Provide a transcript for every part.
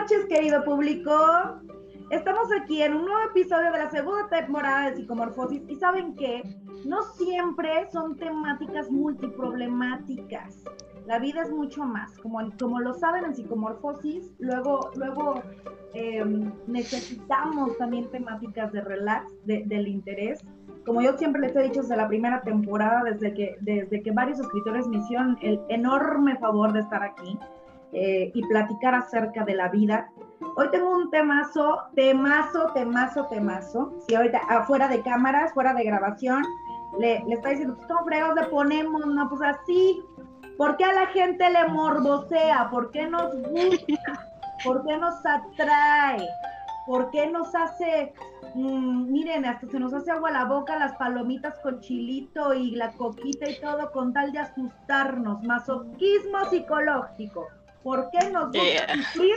noches, querido público. Estamos aquí en un nuevo episodio de la segunda temporada de Psicomorfosis y saben que no siempre son temáticas multiproblemáticas. La vida es mucho más. Como, como lo saben en Psicomorfosis, luego, luego em, necesitamos también temáticas de relax, del interés. Como yo siempre les he dicho desde la primera temporada, desde que, desde que varios escritores me hicieron el enorme favor de estar aquí eh, y platicar acerca de la vida. Hoy tengo un temazo, temazo, temazo, temazo. Si ahorita afuera de cámaras, fuera de grabación, le, está diciendo, pues, ¿cómo fregados le ponemos? No, pues así. ¿Por qué a la gente le morbosea? ¿Por qué nos gusta? ¿Por qué nos atrae? ¿Por qué nos hace Mm, miren, hasta se nos hace agua la boca las palomitas con chilito y la coquita y todo con tal de asustarnos. Masoquismo psicológico. ¿Por qué nos gusta sufrir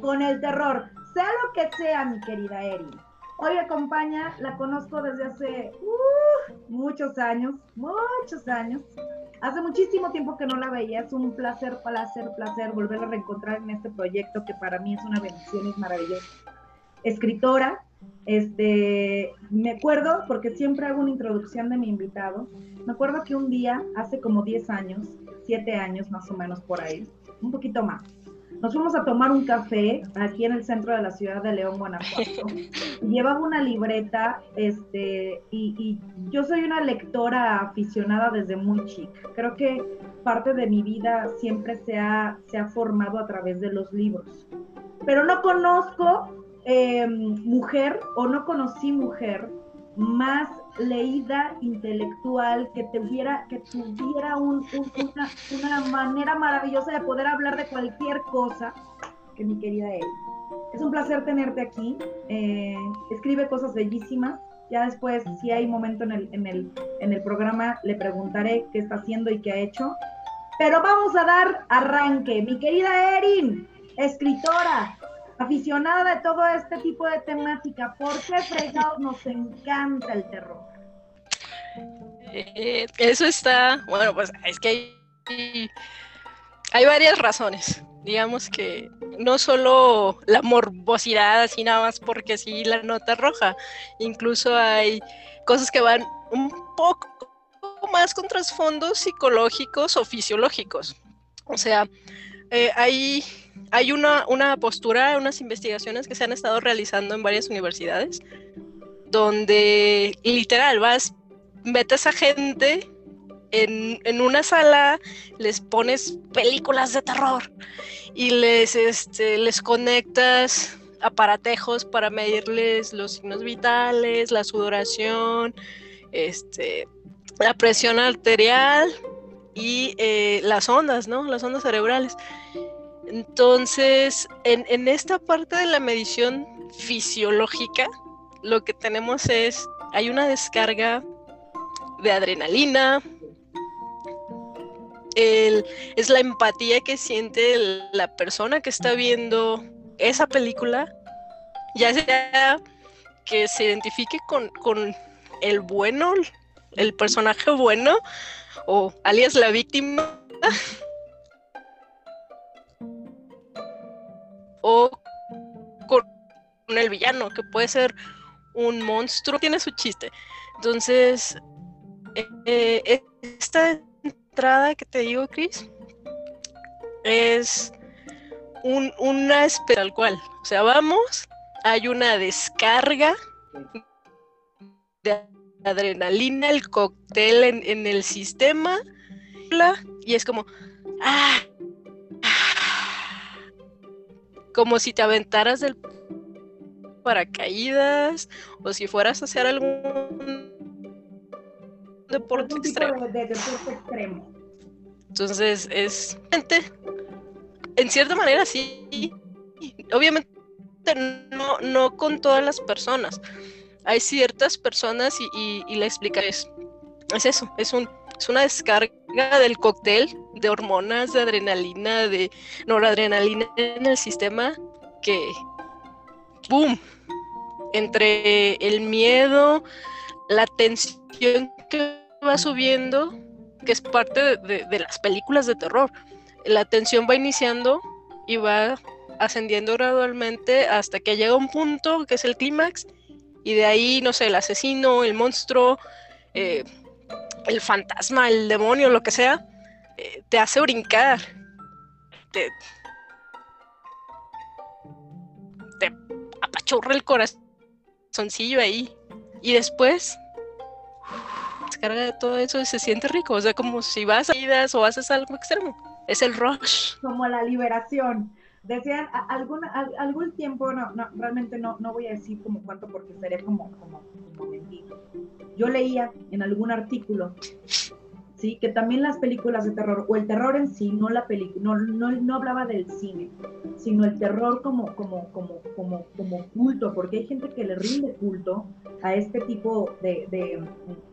con el terror? Sea lo que sea, mi querida Erin. Hoy acompaña, la conozco desde hace uh, muchos años, muchos años. Hace muchísimo tiempo que no la veía. Es un placer, placer, placer volverla a reencontrar en este proyecto que para mí es una bendición y es maravilloso. Escritora, este, me acuerdo, porque siempre hago una introducción de mi invitado, me acuerdo que un día, hace como 10 años, 7 años más o menos por ahí, un poquito más, nos fuimos a tomar un café aquí en el centro de la ciudad de León, Guanajuato. Llevaba una libreta, este, y, y, yo soy una lectora aficionada desde muy chica. Creo que parte de mi vida siempre se ha, se ha formado a través de los libros. Pero no conozco Em, mujer o no conocí mujer más leída, intelectual, que tuviera, que tuviera una, una, manera maravillosa de poder hablar de cualquier cosa que mi querida Eri. Es un placer tenerte aquí. Eh, escribe cosas bellísimas. Ya después, si hay momento en el, en, el, en el programa, le preguntaré qué está haciendo y qué ha hecho. Pero vamos a dar arranque. Mi querida Erin, escritora, aficionada de todo este tipo de temática, ¿por qué fregados nos encanta el terror? Eh, eso está, bueno, pues es que hay, hay varias razones. Digamos que no solo la morbosidad, así nada más porque sí la nota roja, incluso hay cosas que van un poco más con trasfondos psicológicos o fisiológicos. O sea, eh, hay, hay una, una postura, unas investigaciones que se han estado realizando en varias universidades, donde literal vas, metes a gente en, en, una sala, les pones películas de terror y les, este, les conectas aparatejos para medirles los signos vitales, la sudoración, este, la presión arterial, y eh, las ondas, ¿no? Las ondas cerebrales. Entonces, en, esta parte de la medición fisiológica, lo que tenemos es, hay una descarga de adrenalina, es la empatía que siente la persona que está viendo esa película, ya sea que se identifique con, el bueno, el personaje bueno, o alias la víctima o con el villano, que puede ser un monstruo, tiene su chiste. Entonces, eh, esta entrada que te digo, Chris, es un, una espera al cual. O sea, vamos, hay una descarga de adrenalina, el cóctel en, el sistema, y es como, ah, como si te aventaras del paracaídas o si fueras a hacer algún deporte extremo. Entonces es en cierta manera sí, obviamente no, no con todas las personas, hay ciertas personas y, la explica es, es eso, es, un, es una descarga del cóctel de hormonas, de adrenalina, de noradrenalina en el sistema que, ¡boom! Entre el miedo, la tensión que va subiendo, que es parte de, de las películas de terror. La tensión va iniciando y va ascendiendo gradualmente hasta que llega un punto que es el clímax y de ahí, no sé, el asesino, el monstruo, eh, el fantasma, el demonio, lo que sea, eh, te hace brincar. Te, te apachurra el corazoncillo ahí. Y después se carga de todo eso y se siente rico. O sea, como si vas a idas o haces algo extremo. Es el rush. Como la liberación. Decían algún, algún tiempo, no, no, realmente no, no voy a decir como cuánto porque sería como, como, como mentir. Yo leía en algún artículo ¿sí? que también las películas de terror, o el terror en sí, no la película, no, no, hablaba del cine, sino el terror como, como, como, como, como culto, porque hay gente que le rinde culto a este tipo de, de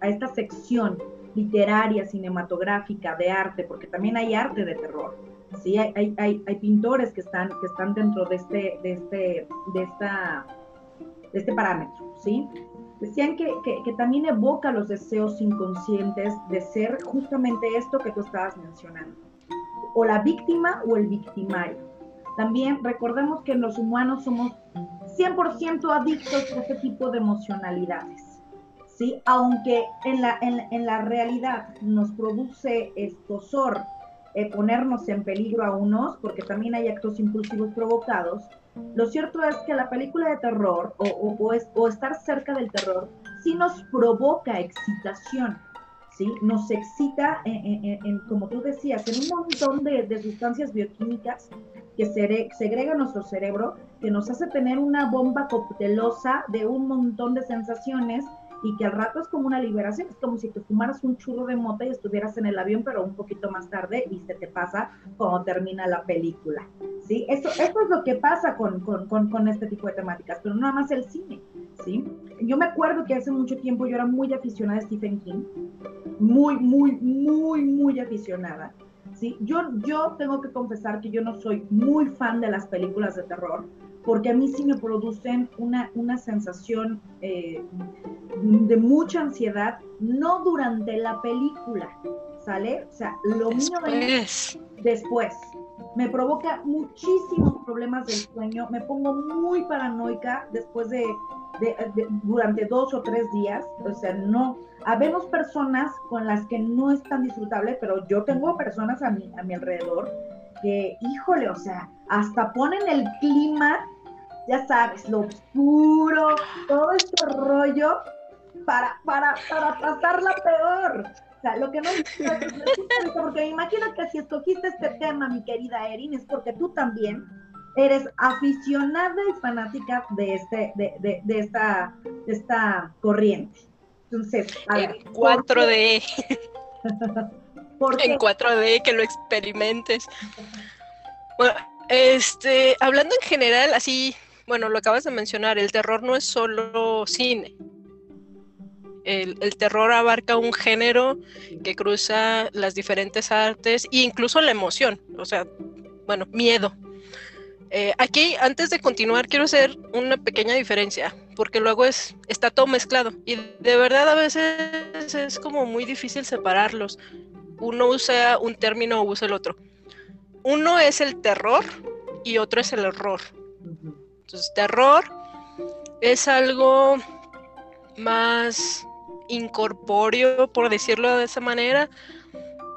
a esta sección literaria, cinematográfica, de arte, porque también hay arte de terror. Sí, hay, hay, hay, pintores que están, que están dentro de este, de este, de esta, de este parámetro, ¿sí? Decían que, que, que, también evoca los deseos inconscientes de ser justamente esto que tú estabas mencionando, o la víctima o el victimario. También recordemos que los humanos somos 100% adictos a este tipo de emocionalidades. ¿sí? Aunque en la, en, en la realidad nos produce escosor eh, ponernos en peligro a unos, porque también hay actos impulsivos provocados, lo cierto es que la película de terror o, o, es, o estar cerca del terror sí nos provoca excitación, ¿sí? Nos excita, en, como tú decías, en un montón de, de sustancias bioquímicas que se, segrega nuestro cerebro, que nos hace tener una bomba coctelosa de un montón de sensaciones y que al rato es como una liberación, es como si te fumaras un churro de mota y estuvieras en el avión, pero un poquito más tarde y se te pasa cuando termina la película. ¿sí? Eso, eso es lo que pasa con, con, con, este tipo de temáticas, pero no nada más el cine. ¿sí? Yo me acuerdo que hace mucho tiempo yo era muy aficionada a Stephen King, muy, muy, muy, muy aficionada. ¿sí? Yo, yo tengo que confesar que yo no soy muy fan de las películas de terror, porque a mí sí me producen una, una sensación eh, de mucha ansiedad, no durante la película, ¿sale? O sea, lo mío es después. Me provoca muchísimos problemas del sueño, me pongo muy paranoica después de, durante dos o tres días, o sea, no, habemos personas con las que no es tan disfrutable, pero yo tengo personas a mi, a mi alrededor que, híjole, o sea, hasta ponen el clima, ya sabes, lo oscuro, todo este rollo para, para, para pasarla peor. O sea, lo que no porque me imagino que si escogiste este tema, mi querida Erin, es porque tú también eres aficionada y fanática de este, de, de, de esta, de esta corriente. Entonces, a ver, en 4D. en 4D, que lo experimentes. Bueno, este, hablando en general, así, bueno, lo acabas de mencionar, el terror no es solo cine. El, terror abarca un género que cruza las diferentes artes e incluso la emoción, o sea, bueno, miedo. Eh, aquí, antes de continuar, quiero hacer una pequeña diferencia, porque luego es, está todo mezclado y de verdad a veces es como muy difícil separarlos. Uno usa un término o usa el otro. Uno es el terror y otro es el horror. Entonces, terror es algo más incorpóreo, por decirlo de esa manera,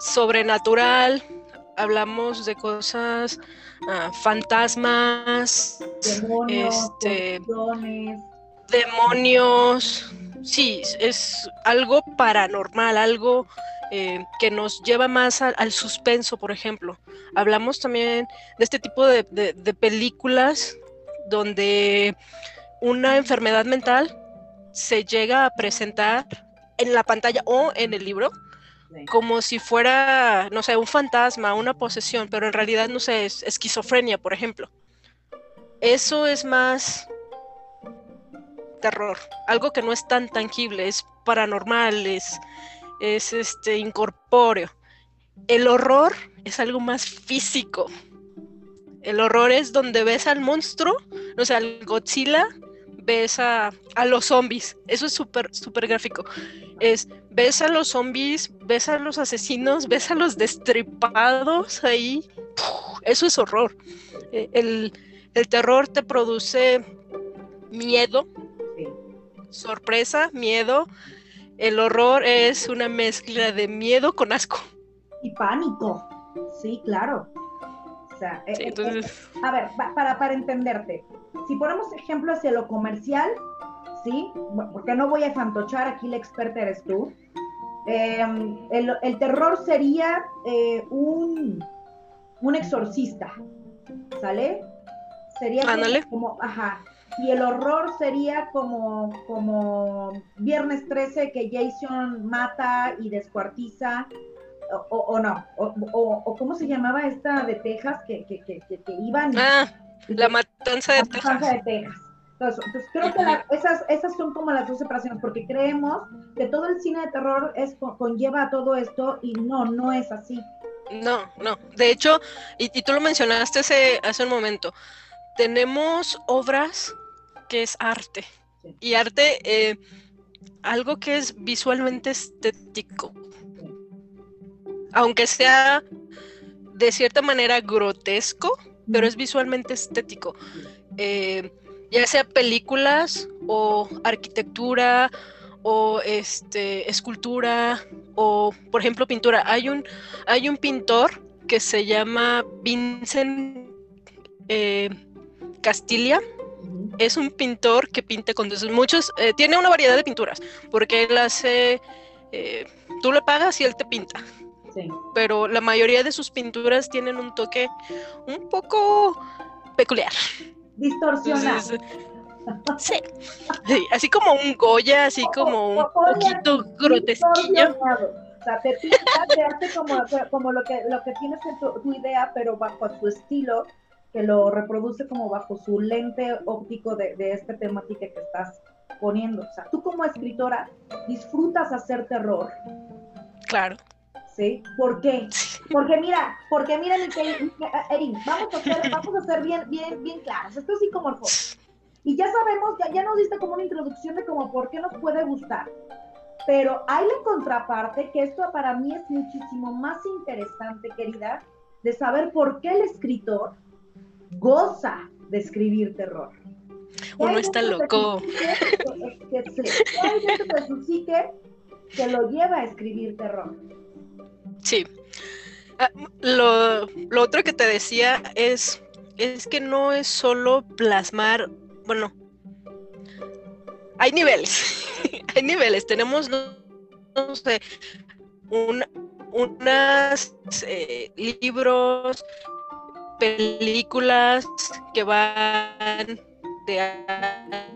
sobrenatural, hablamos de cosas, uh, fantasmas, demonios, este, demonios, sí, es algo paranormal, algo eh, que nos lleva más al suspenso, por ejemplo. Hablamos también de este tipo de, de películas donde una enfermedad mental se llega a presentar en la pantalla o en el libro como si fuera, no sé, un fantasma, una posesión, pero en realidad, no sé, es esquizofrenia, por ejemplo. Eso es más terror, algo que no es tan tangible, es paranormal, es, es este, incorpóreo. El horror es algo más físico. El horror es donde ves al monstruo, no sé, al Godzilla, ves a, los zombies. Eso es súper, súper gráfico. Es, ves a los zombies, ves a los asesinos, ves a los destripados ahí. Eso es horror. E, el, el terror te produce miedo, sorpresa, miedo. El horror es una mezcla de miedo con asco. Y pánico. Sí, claro. O sea, eh, eh, a ver, para, para entenderte, si ponemos ejemplo hacia lo comercial, ¿sí? Porque no voy a fantochar, aquí la experta eres tú. Em, el, terror sería eh, un, un exorcista, ¿sale? Sería como, ajá, y el horror sería como, como Viernes 13 que Jason mata y descuartiza, o, no, o, ¿cómo se llamaba esta de Texas que, que, que, que iban? Ah, la matanza de la Matanza de Texas. Entonces, creo que esas, esas son como las dos separaciones, porque creemos que todo el cine de terror es, conlleva todo esto y no, no es así. No, no. De hecho, y, tú lo mencionaste hace, hace un momento, tenemos obras que es arte. Y arte, eh, algo que es visualmente estético. Aunque sea de cierta manera grotesco, pero es visualmente estético. Eh, ya sea películas o arquitectura o este escultura o por ejemplo pintura. Hay un, hay un pintor que se llama Vincent eh, Castilla. Es un pintor que pinta con muchos, eh, tiene una variedad de pinturas, porque él hace, tú le pagas y él te pinta. Pero la mayoría de sus pinturas tienen un toque un poco peculiar. Distorsionado. sí. así como un Goya, así como un poquito grotesquillo. O sea, te pinta, te hace como, como lo, que, lo que tienes en tu, tu idea, pero bajo su estilo, que lo reproduce como bajo su lente óptico de, de esta temática que estás poniendo. O sea, tú como escritora disfrutas hacer terror. Claro. ¿Sí? ¿Por qué? Porque mira, porque mira, Erin, vamos a ser, vamos a ser bien, bien, bien claros. Esto es psicomorfosis. Y ya sabemos, ya, ya nos diste como una introducción de cómo por qué nos puede gustar. Pero hay la contraparte, que esto para mí es muchísimo más interesante, querida, de saber por qué el escritor goza de escribir terror. Uno está loco. Que, que, psique que lo lleva a escribir terror. Sí. Ah, lo, lo, otro que te decía es, es que no es solo plasmar, bueno, hay niveles, hay niveles, tenemos, no, sé, un, unas eh, libros, películas que van de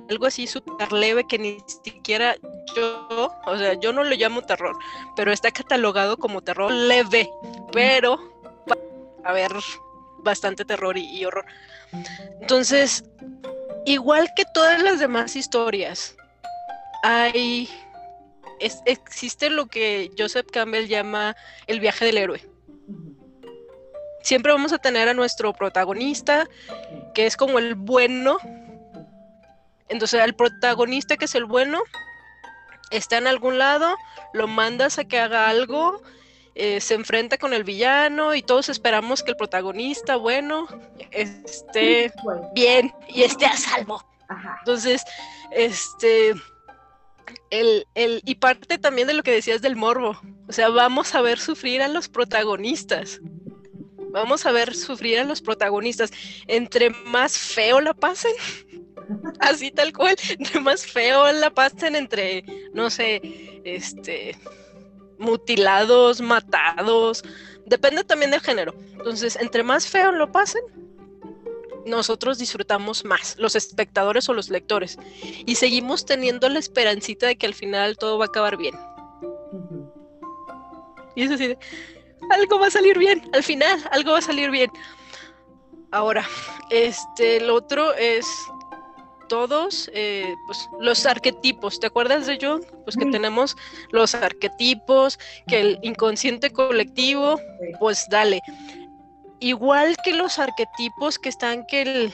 algo así súper leve que ni siquiera yo, o sea, yo no lo llamo terror, pero está catalogado como terror leve, pero a ver, bastante terror y, horror. Entonces, igual que todas las demás historias, hay existe lo que Joseph Campbell llama el viaje del héroe siempre vamos a tener a nuestro protagonista, que es como el bueno. Entonces, al protagonista, que es el bueno, está en algún lado, lo mandas a que haga algo, eh, se enfrenta con el villano y todos esperamos que el protagonista, bueno, esté bien y esté a salvo. Entonces, este, el, el, y parte también de lo que decías del morbo, o sea, vamos a ver sufrir a los protagonistas. Vamos a ver sufrir a los protagonistas. Entre más feo la pasen, así tal cual, entre más feo la pasen entre, no sé, este, mutilados, matados, depende también del género. Entonces, entre más feo lo pasen, nosotros disfrutamos más, los espectadores o los lectores, y seguimos teniendo la esperancita de que al final todo va a acabar bien. Y es así de, algo va a salir bien, al final algo va a salir bien. Ahora, este, el otro es todos eh, pues, los arquetipos. ¿Te acuerdas de John? Pues que tenemos los arquetipos, que el inconsciente colectivo, pues dale. Igual que los arquetipos que están que el,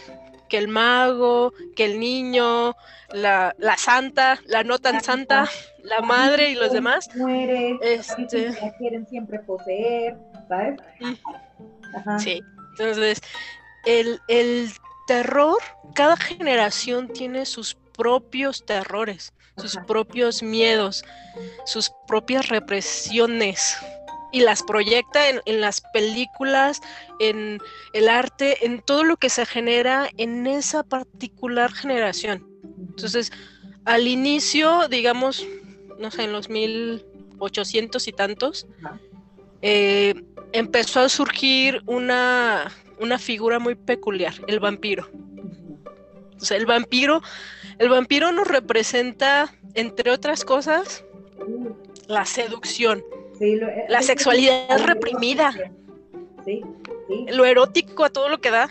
que el mago, que el niño, la, la santa, la no tan santa, la madre y los demás. Muere, este... quieren siempre poseer, ¿sabes? Sí, entonces el, el terror, cada generación tiene sus propios terrores, sus propios miedos, sus propias represiones y las proyecta en, las películas, en el arte, en todo lo que se genera en esa particular generación. Entonces, al inicio, digamos, no sé, en los 1800 y tantos, eh, empezó a surgir una, una figura muy peculiar, el vampiro. O sea, el vampiro, el vampiro nos representa, entre otras cosas, la seducción, la sexualidad reprimida, lo erótico a todo lo que da,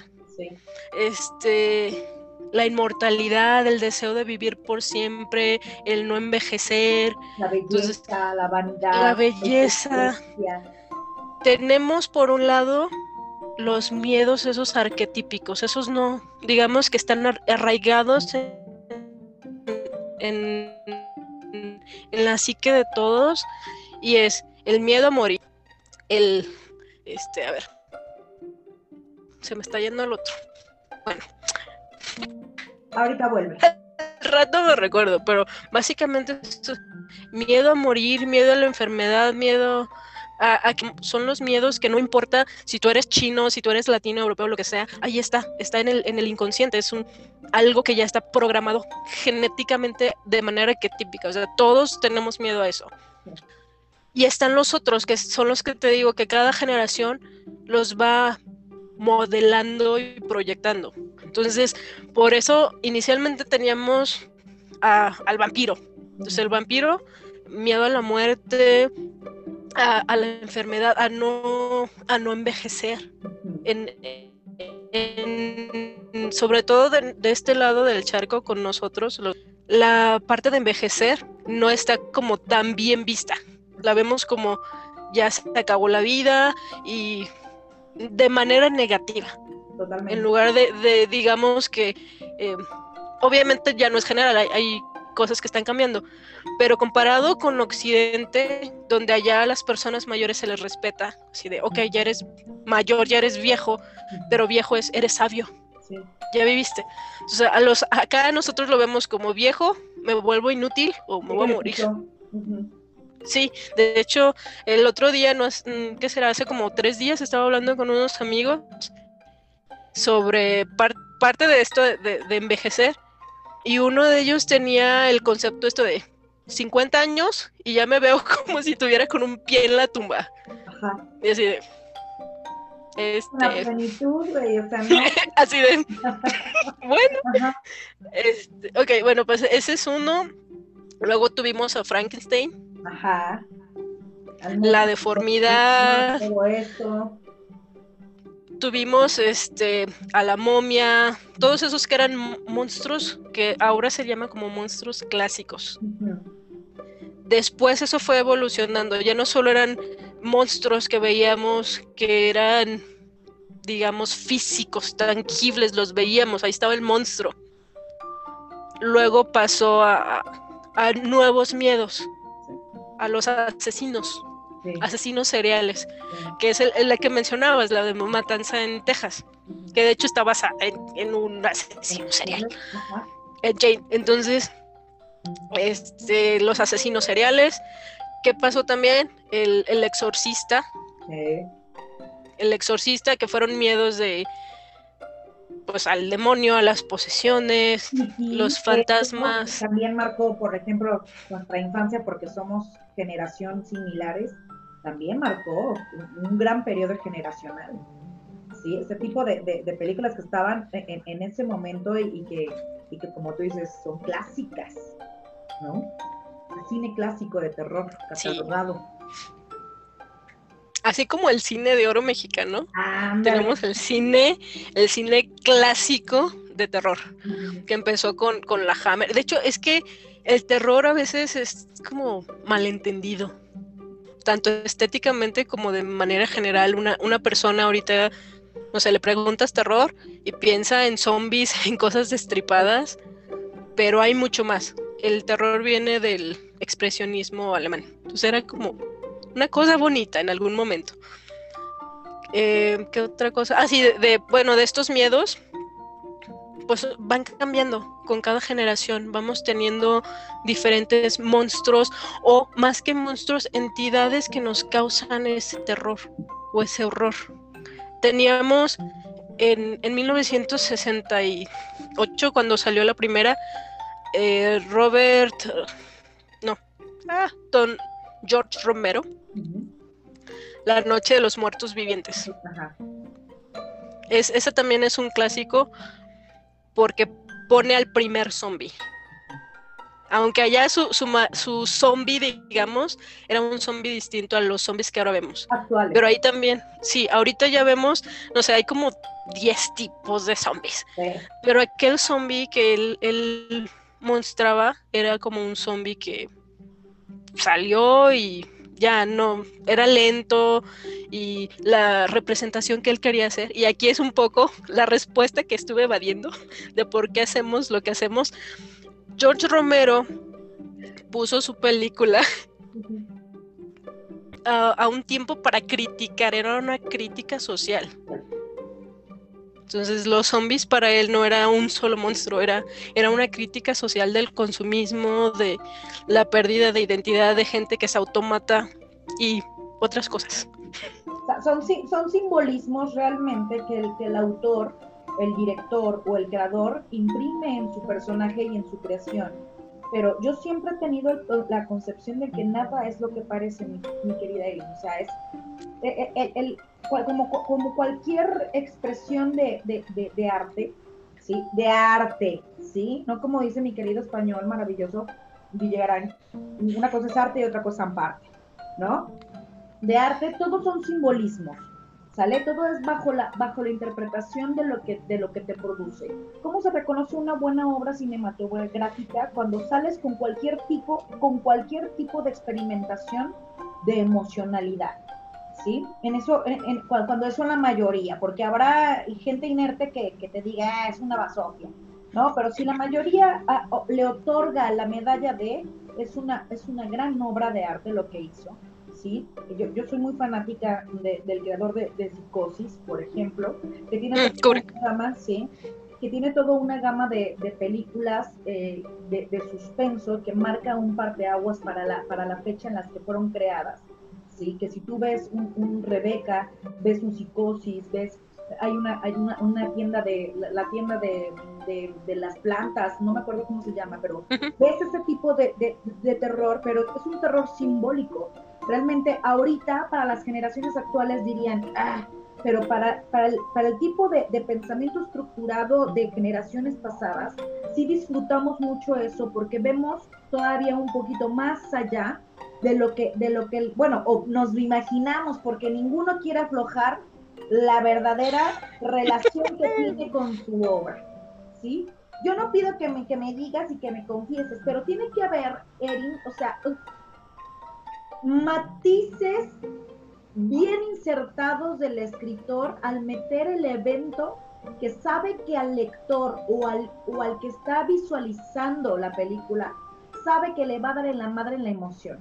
este, la inmortalidad, el deseo de vivir por siempre, el no envejecer, la belleza, la vanidad, la belleza. Tenemos por un lado los miedos esos arquetípicos, esos no, digamos que están arraigados en, en la psique de todos y es el miedo a morir, el, este, a ver, se me está yendo el otro. Bueno. Ahorita vuelve. Rato me recuerdo, pero básicamente miedo a morir, miedo a la enfermedad, miedo a, son los miedos que no importa si tú eres chino, si tú eres latino, europeo, lo que sea, ahí está, está en el, en el inconsciente, es un algo que ya está programado genéticamente de manera que típica, o sea, todos tenemos miedo a eso. Y están los otros, que son los que te digo que cada generación los va modelando y proyectando. Entonces, por eso inicialmente teníamos al vampiro. Entonces, el vampiro, miedo a la muerte, a, la enfermedad, a no, a no envejecer. sobre todo de, este lado del charco con nosotros, la parte de envejecer no está como tan bien vista la vemos como ya se acabó la vida y de manera negativa. Totalmente. En lugar de, digamos que, eh, obviamente ya no es general, hay, cosas que están cambiando, pero comparado con Occidente, donde allá a las personas mayores se les respeta, así de, ok, ya eres mayor, ya eres viejo, pero viejo es, eres sabio. Ya viviste. O sea, a los, acá nosotros lo vemos como viejo, me vuelvo inútil o me voy a morir. Sí, de hecho, el otro día, no es, mm, ¿qué será? Hace como tres días estaba hablando con unos amigos sobre parte de esto de, envejecer y uno de ellos tenía el concepto esto de 50 años y ya me veo como si tuviera con un pie en la tumba. Ajá. Y así de... Este... güey, o sea, así de... bueno. Este, ok, bueno, pues ese es uno. Luego tuvimos a Frankenstein Ajá. La deformidad. Tuvimos este a la momia, todos esos que eran monstruos que ahora se llaman como monstruos clásicos. Después eso fue evolucionando, ya no solo eran monstruos que veíamos que eran digamos físicos, tangibles, los veíamos, ahí estaba el monstruo. Luego pasó a, a nuevos miedos a los asesinos, asesinos seriales, que es el, la que mencionabas, la de Matanza en Texas, que de hecho está basada en, un asesino serial. En Jane. Entonces, este, los asesinos seriales. ¿Qué pasó también? El, el exorcista. El exorcista, que fueron miedos de pues al demonio, a las posesiones, los fantasmas. También marcó, por ejemplo, nuestra infancia, porque somos generación similares, también marcó un, gran periodo generacional. Sí, ese tipo de, películas que estaban en, ese momento y, que, y que, como tú dices, son clásicas, ¿no? El cine clásico de terror, catalogado. Así como el cine de oro mexicano, tenemos el cine, el cine clásico de terror, que empezó con, con la Hammer. De hecho, es que el terror a veces es como malentendido, tanto estéticamente como de manera general. Una, una persona ahorita, no sé, le preguntas terror y piensa en zombies, en cosas destripadas, pero hay mucho más. El terror viene del expresionismo alemán. Entonces era como una cosa bonita en algún momento. Eh, ¿Qué otra cosa? Ah, sí, de, bueno, de estos miedos, pues van cambiando con cada generación, vamos teniendo diferentes monstruos o más que monstruos, entidades que nos causan ese terror o ese horror. Teníamos en, 1968, cuando salió la primera, eh, Robert, no, ah, Don George Romero, La Noche de los Muertos Vivientes. Es, ese también es un clásico porque pone al primer zombie. Aunque allá su, su, zombie, digamos, era un zombie distinto a los zombies que ahora vemos. Pero ahí también, sí, ahorita ya vemos, no sé, hay como 10 tipos de zombies. Pero aquel zombie que él, él mostraba era como un zombie que salió y ya no, era lento y la representación que él quería hacer. Y aquí es un poco la respuesta que estuve evadiendo de por qué hacemos lo que hacemos. George Romero puso su película a, un tiempo para criticar, era una crítica social. Entonces los zombies para él no era un solo monstruo, era, era una crítica social del consumismo, de la pérdida de identidad de gente que se automata y otras cosas. Son, son simbolismos realmente que el, que el autor, el director o el creador imprime en su personaje y en su creación. Pero yo siempre he tenido la concepción de que nada es lo que parece, mi, querida Eileen. O sea, es eh, eh, el, como, cualquier expresión de, arte, ¿sí? De arte, ¿sí? No como dice mi querido español maravilloso Villarán, una cosa es arte y otra cosa es parte, ¿no? De arte, todos son simbolismos, ¿sale? Todo es bajo la, bajo la interpretación de lo, que, de lo que te produce. ¿Cómo se reconoce una buena obra cinematográfica cuando sales con cualquier tipo, con cualquier tipo de experimentación de emocionalidad? ¿Sí? En eso, cuando eso es la mayoría, porque habrá gente inerte que, te diga, ah, es una basofia, ¿no? Pero si la mayoría ah, le otorga la medalla de, es una, es una gran obra de arte lo que hizo, ¿sí? Yo, yo soy muy fanática del creador de, Psicosis, por ejemplo, que tiene mm, toda una gama, ¿sí? que tiene toda una gama de, películas eh, de, suspenso que marca un parteaguas para la, para la fecha en las que fueron creadas. ¿Sí? Que si tú ves un, Rebeca, ves un Psicosis, ves, hay una, hay una, una tienda de, la, tienda de, de, las plantas, no me acuerdo cómo se llama, pero ves ese tipo de, de, terror, pero es un terror simbólico. Realmente ahorita para las generaciones actuales dirían, ah, pero para, para, el, para el tipo de, de, pensamiento estructurado de generaciones pasadas, sí disfrutamos mucho eso porque vemos todavía un poquito más allá de lo que, de lo que, bueno, o nos lo imaginamos porque ninguno quiere aflojar la verdadera relación que tiene con su obra, ¿sí? Yo no pido que me, que me digas y que me confieses, pero tiene que haber, Erin, o sea, matices bien insertados del escritor al meter el evento que sabe que al lector o al, o al que está visualizando la película sabe que le va a dar en la madre en la emoción.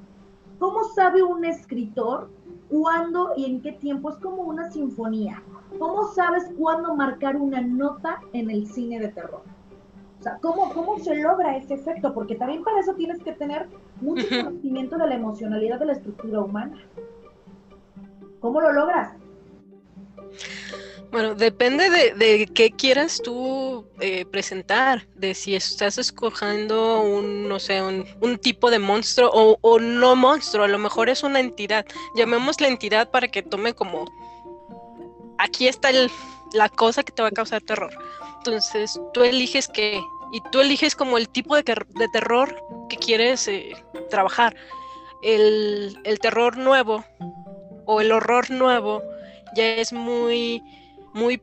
¿Cómo sabe un escritor cuándo y en qué tiempo? Es como una sinfonía. ¿Cómo sabes cuándo marcar una nota en el cine de terror? O sea, ¿cómo, ¿cómo se logra ese efecto? Porque también para eso tienes que tener mucho conocimiento de la emocionalidad de la estructura humana. ¿Cómo lo logras? Bueno, depende de, qué quieras tú eh, presentar, de si estás escogiendo un, no sé, un, tipo de monstruo o, no monstruo, a lo mejor es una entidad. Llamemos la entidad para que tome como, aquí está la cosa que te va a causar terror. Entonces, tú eliges qué, y tú eliges como el tipo de, terror que quieres eh, trabajar. El, el terror nuevo o el horror nuevo ya es muy muy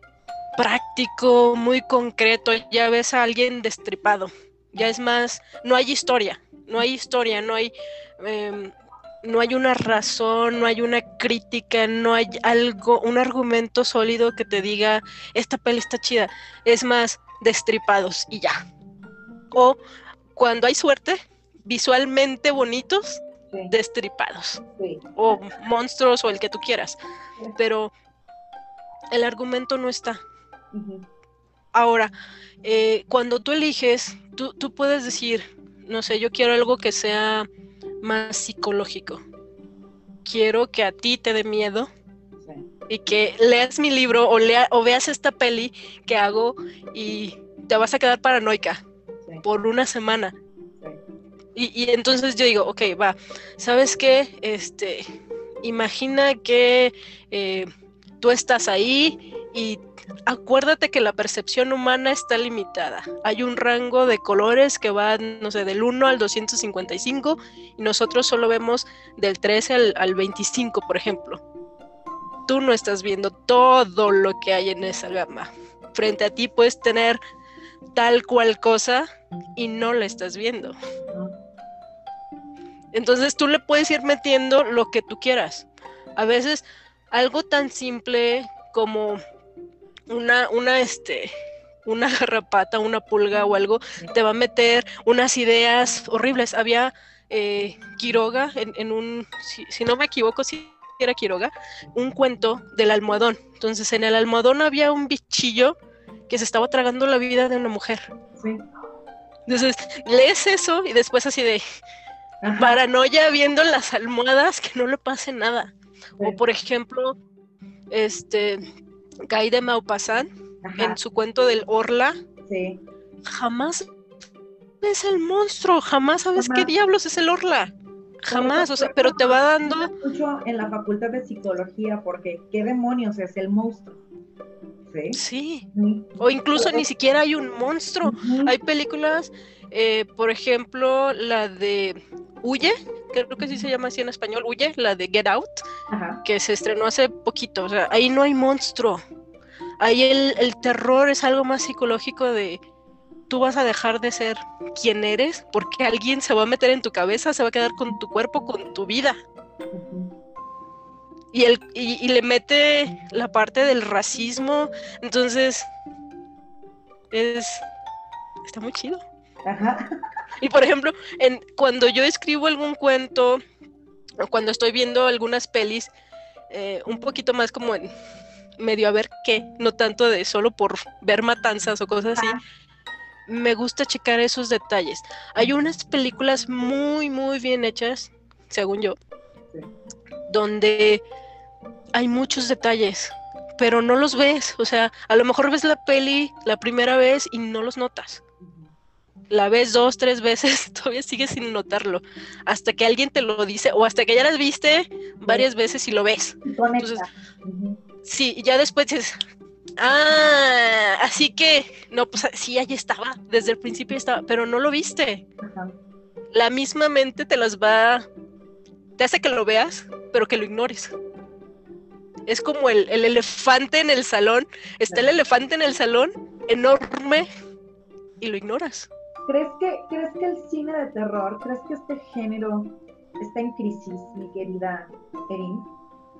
práctico, muy concreto, ya ves a alguien destripado, ya es más, no hay historia, no hay historia, no hay, em, no hay una razón, no hay una crítica, no hay algo, un argumento sólido que te diga, esta peli está chida, es más, destripados y ya. O cuando hay suerte, visualmente bonitos, destripados. O monstruos o el que tú quieras. Pero el argumento no está. Ahora, eh, cuando tú eliges, tú, tú puedes decir, no sé, yo quiero algo que sea más psicológico. Quiero que a ti te dé miedo y que leas mi libro o, lea, o veas esta peli que hago y te vas a quedar paranoica por una semana. Y, entonces yo digo, ok, va, ¿sabes qué? Este, imagina que eh, tú estás ahí y acuérdate que la percepción humana está limitada. Hay un rango de colores que va, no sé, del 1 al 255 y nosotros solo vemos del 13 al, al 25, por ejemplo. Tú no estás viendo todo lo que hay en esa gama. Frente a ti puedes tener tal cual cosa y no la estás viendo. Entonces tú le puedes ir metiendo lo que tú quieras. A veces algo tan simple como una, una, este, una garrapata, una pulga o algo, te va a meter unas ideas horribles. Había eh, Quiroga en, un, si, no me equivoco, si era Quiroga, un cuento del almohadón. Entonces en el almohadón había un bichillo que se estaba tragando la vida de una mujer. Entonces lees eso y después así de paranoia viendo las almohadas que no le pase nada. O por ejemplo, este Guy de Maupassant en su cuento del Orla. Jamás ves el monstruo, jamás sabes qué diablos es el Orla. Jamás, o sea, pero te va dando. Mucho en la facultad de psicología, porque ¿qué demonios es el monstruo? Sí. O incluso ni siquiera hay un monstruo. Hay películas, eh, por ejemplo, la de Huye, creo que sí se llama así en español, Huye, la de Get Out, que se estrenó hace poquito. O sea, ahí no hay monstruo. Ahí el, el terror es algo más psicológico de tú vas a dejar de ser quien eres porque alguien se va a meter en tu cabeza, se va a quedar con tu cuerpo, con tu vida y, el, y, le mete la parte del racismo. Entonces, es. Está muy chido. Ajá. Y por ejemplo, en, cuando yo escribo algún cuento, o cuando estoy viendo algunas pelis, eh, un poquito más como en medio a ver qué, no tanto de solo por ver matanzas o cosas así. Me gusta checar esos detalles. Hay unas películas muy, muy bien hechas, según yo, donde hay muchos detalles, pero no los ves. O sea, a lo mejor ves la peli la primera vez y no los notas. La ves dos, tres veces, todavía sigues sin notarlo. Hasta que alguien te lo dice, o hasta que ya las viste varias veces y lo ves. Entonces, sí, ya después dices, ah, así que, no, pues sí, ahí estaba, desde el principio estaba, pero no lo viste. La misma mente te las va, te hace que lo veas, pero que lo ignores. Es como el, elefante en el salón. Está el elefante en el salón, enorme, y lo ignoras. ¿Crees que, ¿Crees que el cine de terror, crees que este género está en crisis, mi querida Erin?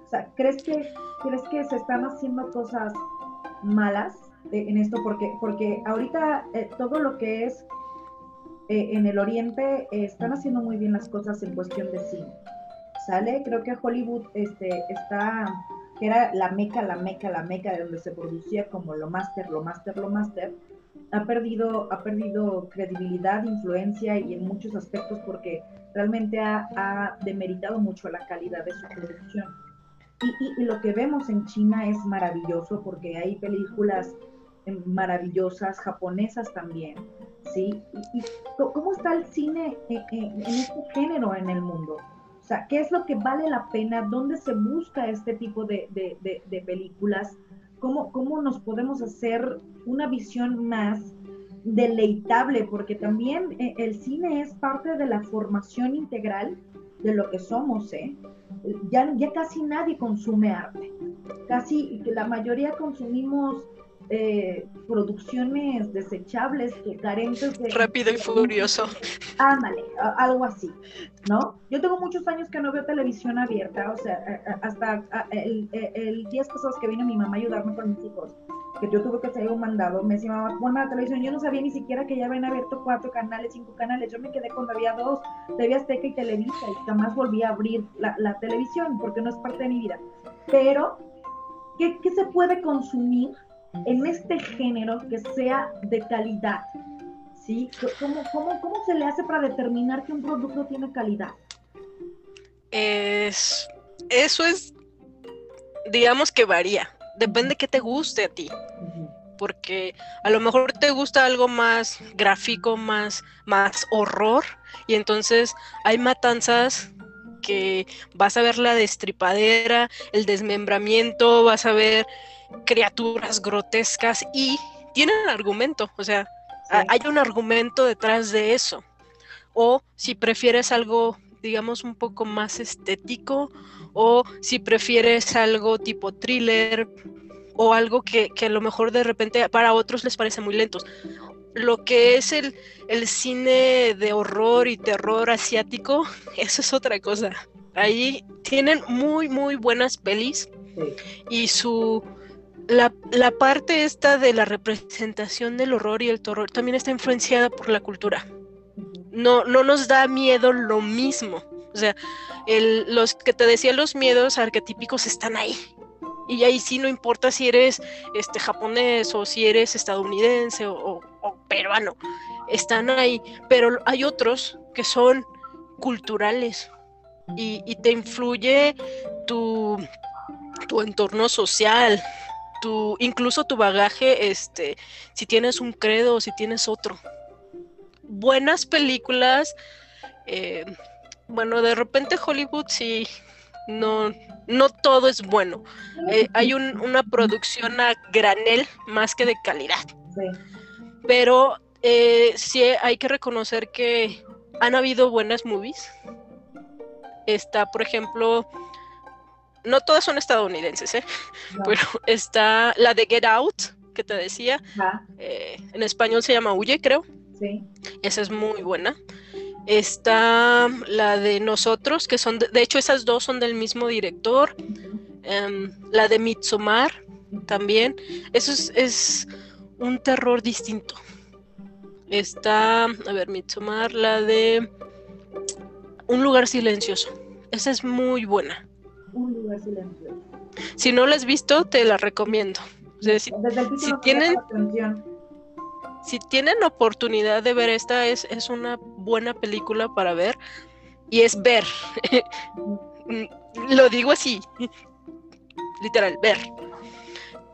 O sea, ¿crees que, ¿crees que se están haciendo cosas malas en esto? Porque, porque ahorita eh, todo lo que es eh, en el oriente eh, están haciendo muy bien las cosas en cuestión de cine. ¿Sale? Creo que Hollywood este, está que era la meca, la meca, la meca, de donde se producía como lo máster, lo máster, lo máster, ha perdido, ha perdido credibilidad, influencia y en muchos aspectos porque realmente ha, demeritado mucho la calidad de su producción. Y, lo que vemos en China es maravilloso porque hay películas maravillosas, japonesas también, ¿sí? ¿Y, cómo está el cine en, en este género en el mundo? sea, ¿qué es lo que vale la pena? ¿Dónde se busca este tipo de, películas? ¿Cómo, ¿Cómo nos podemos hacer una visión más deleitable? Porque también eh, el cine es parte de la formación integral de lo que somos, ¿eh? Ya, ya casi nadie consume arte. Casi la mayoría consumimos eh, producciones desechables que carentes de... Rápido y furioso. Ándale, algo así, ¿no? Yo tengo muchos años que no veo televisión abierta, o sea, hasta el, el, días pasados que vino mi mamá a ayudarme con mis hijos, que yo tuve que hacer un mandado, me decía, mamá, ponme la televisión, yo no sabía ni siquiera que ya habían abierto cuatro canales, cinco canales, yo me quedé cuando había dos, TV Azteca y Televisa, y jamás volví a abrir la, la televisión, porque no es parte de mi vida. Pero, ¿qué, qué se puede consumir en este género que sea de calidad? ¿Sí? ¿Cómo, cómo, cómo se le hace para determinar que un producto tiene calidad? Es, eso es, digamos que varía. Depende que te guste a ti. Porque a lo mejor te gusta algo más gráfico, más, más horror. Y entonces hay matanzas que vas a ver la destripadera, el desmembramiento, vas a ver criaturas grotescas y tienen argumento, o sea, hay un argumento detrás de eso. O si prefieres algo, digamos, un poco más estético, o si prefieres algo tipo thriller, o algo que, a lo mejor de repente para otros les parece muy lentos. Lo que es el, el cine de horror y terror asiático, eso es otra cosa. Ahí tienen muy, muy buenas pelis y su, la, parte esta de la representación del horror y el terror también está influenciada por la cultura. No, no nos da miedo lo mismo. O sea, los que te decía los miedos arquetípicos están ahí. Y ahí sí no importa si eres este japonés o si eres estadounidense o, peruano. Están ahí. Pero hay otros que son culturales. Y, y te influye tu, tu entorno social, tu, incluso tu bagaje, este, si tienes un credo o si tienes otro. Buenas películas, eh, bueno, de repente Hollywood sí, no, no todo es bueno. Eh, hay una producción a granel más que de calidad. Pero eh, sí hay que reconocer que han habido buenas movies. Está, por ejemplo, no todas son estadounidenses, ¿eh? Pero está la de Get Out, que te decía. Eh, en español se llama Huye, creo. Sí. Esa es muy buena. Está la de Nosotros, que son, de, hecho, esas dos son del mismo director. Em, la de Mitsumar también. Eso es, es, un terror distinto. Está, a ver, Mitsumar, la de Un lugar silencioso. Esa es muy buena un lugar silencioso. Si no la has visto, te la recomiendo. si, tienen, si tienen oportunidad de ver esta, es, es una buena película para ver. Y es ver. Lo digo así. Literal, ver.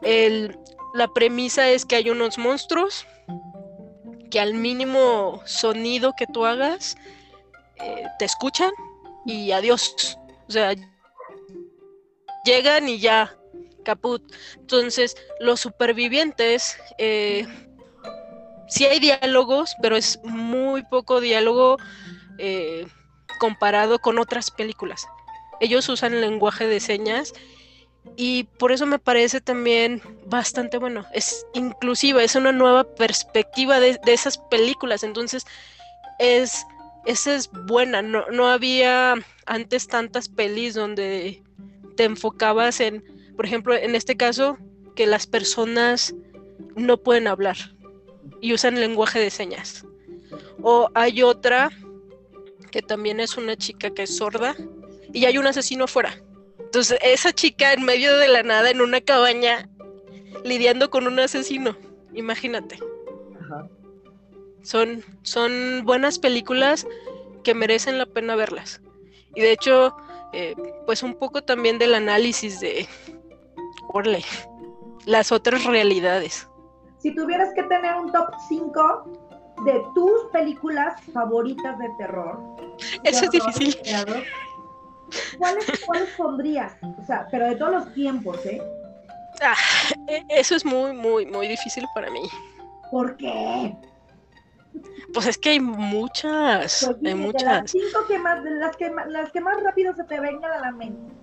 El, la premisa es que hay unos monstruos que al mínimo sonido que tú hagas eh, te escuchan y adiós. O sea, llegan y ya, caput. Entonces, los supervivientes, eh, sí hay diálogos, pero es muy poco diálogo eh, comparado con otras películas. Ellos usan lenguaje de señas y por eso me parece también bastante bueno. Es inclusiva, es una nueva perspectiva de, esas películas. Entonces, es, esa es buena. No, no había antes tantas pelis donde te enfocabas en, por ejemplo, en este caso, que las personas no pueden hablar y usan lenguaje de señas. O hay otra que también es una chica que es sorda y hay un asesino afuera. Entonces, esa chica en medio de la nada, en una cabaña, lidiando con un asesino, imagínate. Son, son buenas películas que merecen la pena verlas. Y de hecho, eh, pues un poco también del análisis de Orle, las otras realidades. Si tuvieras que tener un top 5 de tus películas favoritas de terror. Eso es difícil. ¿cuáles, ¿Cuáles pondrías? O sea, pero de todos los tiempos, ¿eh? Ah, e, eso es muy, muy, muy difícil para mí. ¿Por qué? Pues es que hay muchas, pues hay muchas. Las cinco que más, las que, las que más rápido se te vengan a la mente.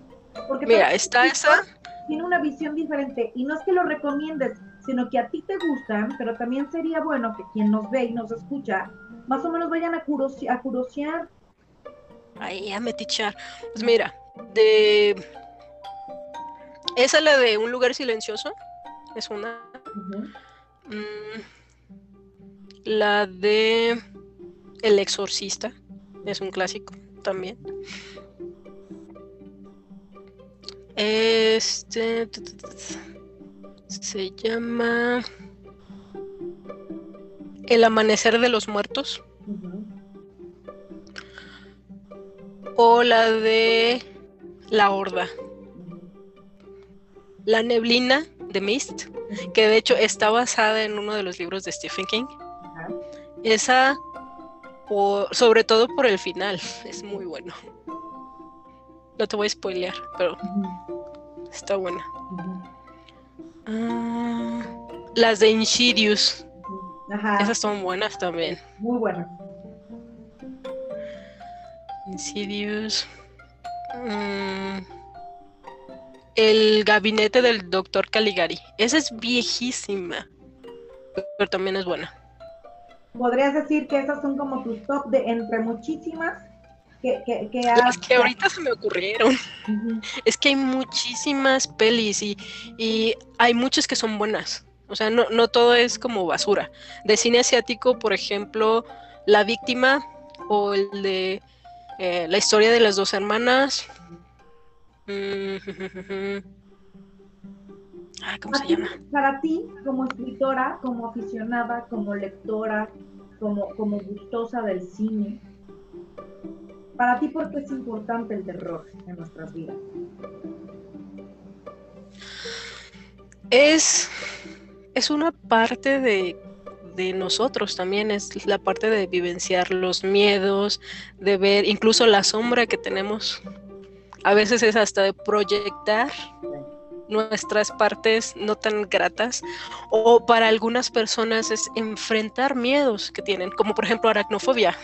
Porque Mira, está esa. Tiene una visión diferente y no es que lo recomiendes, sino que a ti te gustan, pero también sería bueno que quien nos ve y nos escucha, más o menos vayan a, curosear. Ahí a metichar. Pues mira, de. Esa es la de un lugar silencioso. Es una. La de El Exorcista es un clásico también. Este. Se llama El amanecer de los muertos. O la de La Horda. La neblina de Mist, que de hecho está basada en uno de los libros de Stephen King. Esa, sobre todo por el final, es muy bueno. No te voy a spoilear, pero está buena. Ah, las de Insidious. Esas son buenas también. Muy buenas. Insidious. Mm, el gabinete del doctor Caligari. Esa es viejísima, pero también es buena. ¿Podrías decir que esas son como tus top de entre muchísimas que, que, que Es que ahorita se me ocurrieron. Es que hay muchísimas pelis y, y hay muchas que son buenas. O sea, no, no todo es como basura. De cine asiático, por ejemplo, La Víctima o el de eh, La historia de las dos hermanas. Ah, ¿Cómo se llama? Para ti, como escritora, como aficionada, como lectora, como, como gustosa del cine, para ti, ¿por qué es importante el terror en nuestras vidas? Es, es una parte de, de nosotros también, es la parte de vivenciar los miedos, de ver incluso la sombra que tenemos. A veces es hasta de proyectar nuestras partes no tan gratas o para algunas personas es enfrentar miedos que tienen, como por ejemplo aracnofobia.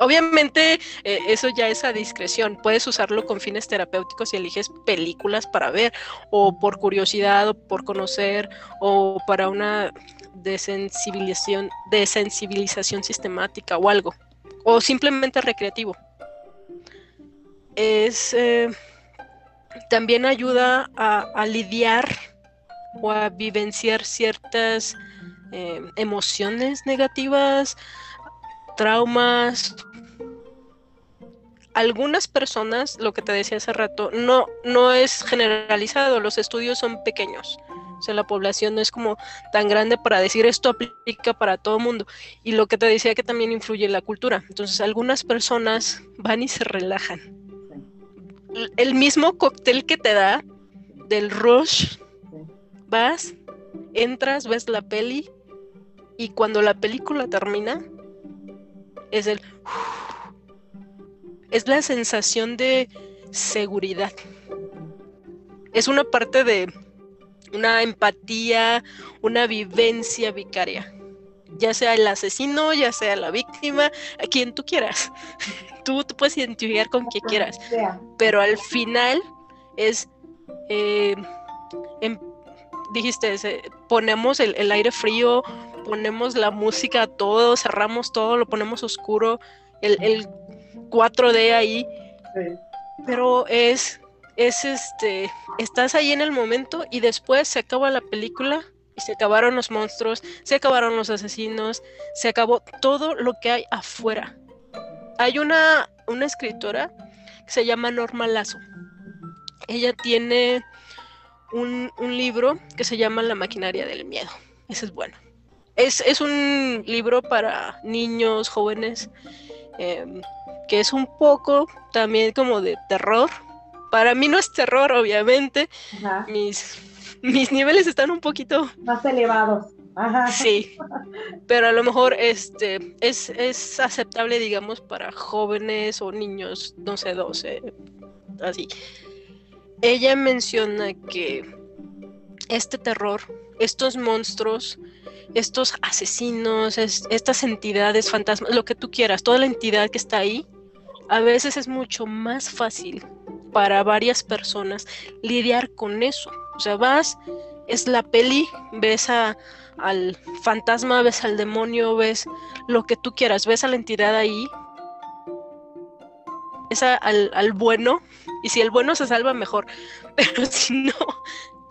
Obviamente eh, eso ya es a discreción, puedes usarlo con fines terapéuticos si eliges películas para ver o por curiosidad o por conocer o para una desensibilización, desensibilización sistemática o algo, o simplemente recreativo. Es eh, también ayuda a, lidiar o a vivenciar ciertas eh, emociones negativas, traumas. Algunas personas, lo que te decía hace rato, no, no es generalizado, los estudios son pequeños. O sea, la población no es como tan grande para decir esto aplica para todo mundo. Y lo que te decía que también influye la cultura. Entonces, algunas personas van y se relajan. El mismo cóctel que te da del rush, vas, entras, ves la peli y cuando la película termina, es el... Es la sensación de seguridad. Es una parte de una empatía, una vivencia vicaria. Ya sea el asesino, ya sea la víctima, a quien tú quieras. Tú, tú puedes identificar con quien quieras. Pero al final es, eh, em, dijiste, ponemos el, aire frío, ponemos la música todo, cerramos todo, lo ponemos oscuro, el, el 4D ahí. Pero es es este, estás ahí en el momento y después se acaba la película y se acabaron los monstruos, se acabaron los asesinos, se acabó todo lo que hay afuera. Hay una, una escritora que se llama Norma Lazo. Ella tiene un, libro que se llama La maquinaria del miedo. Ese es bueno. Es, es un libro para niños, jóvenes, em, que es un poco también como de terror, para mí no es terror, obviamente. Mis, mis niveles están un poquito más elevados. Ajá. Sí, pero a lo mejor este es, es aceptable, digamos, para jóvenes o niños, no sé, 12, así. Ella menciona que este terror, estos monstruos, estos asesinos, estas entidades fantasmas, lo que tú quieras, toda la entidad que está ahí, a veces es mucho más fácil para varias personas lidiar con eso. O sea, vas, es la peli, ves al fantasma, ves al demonio, ves lo que tú quieras, ves a la entidad ahí, ves al, al bueno, y si el bueno se salva, mejor. Pero si no,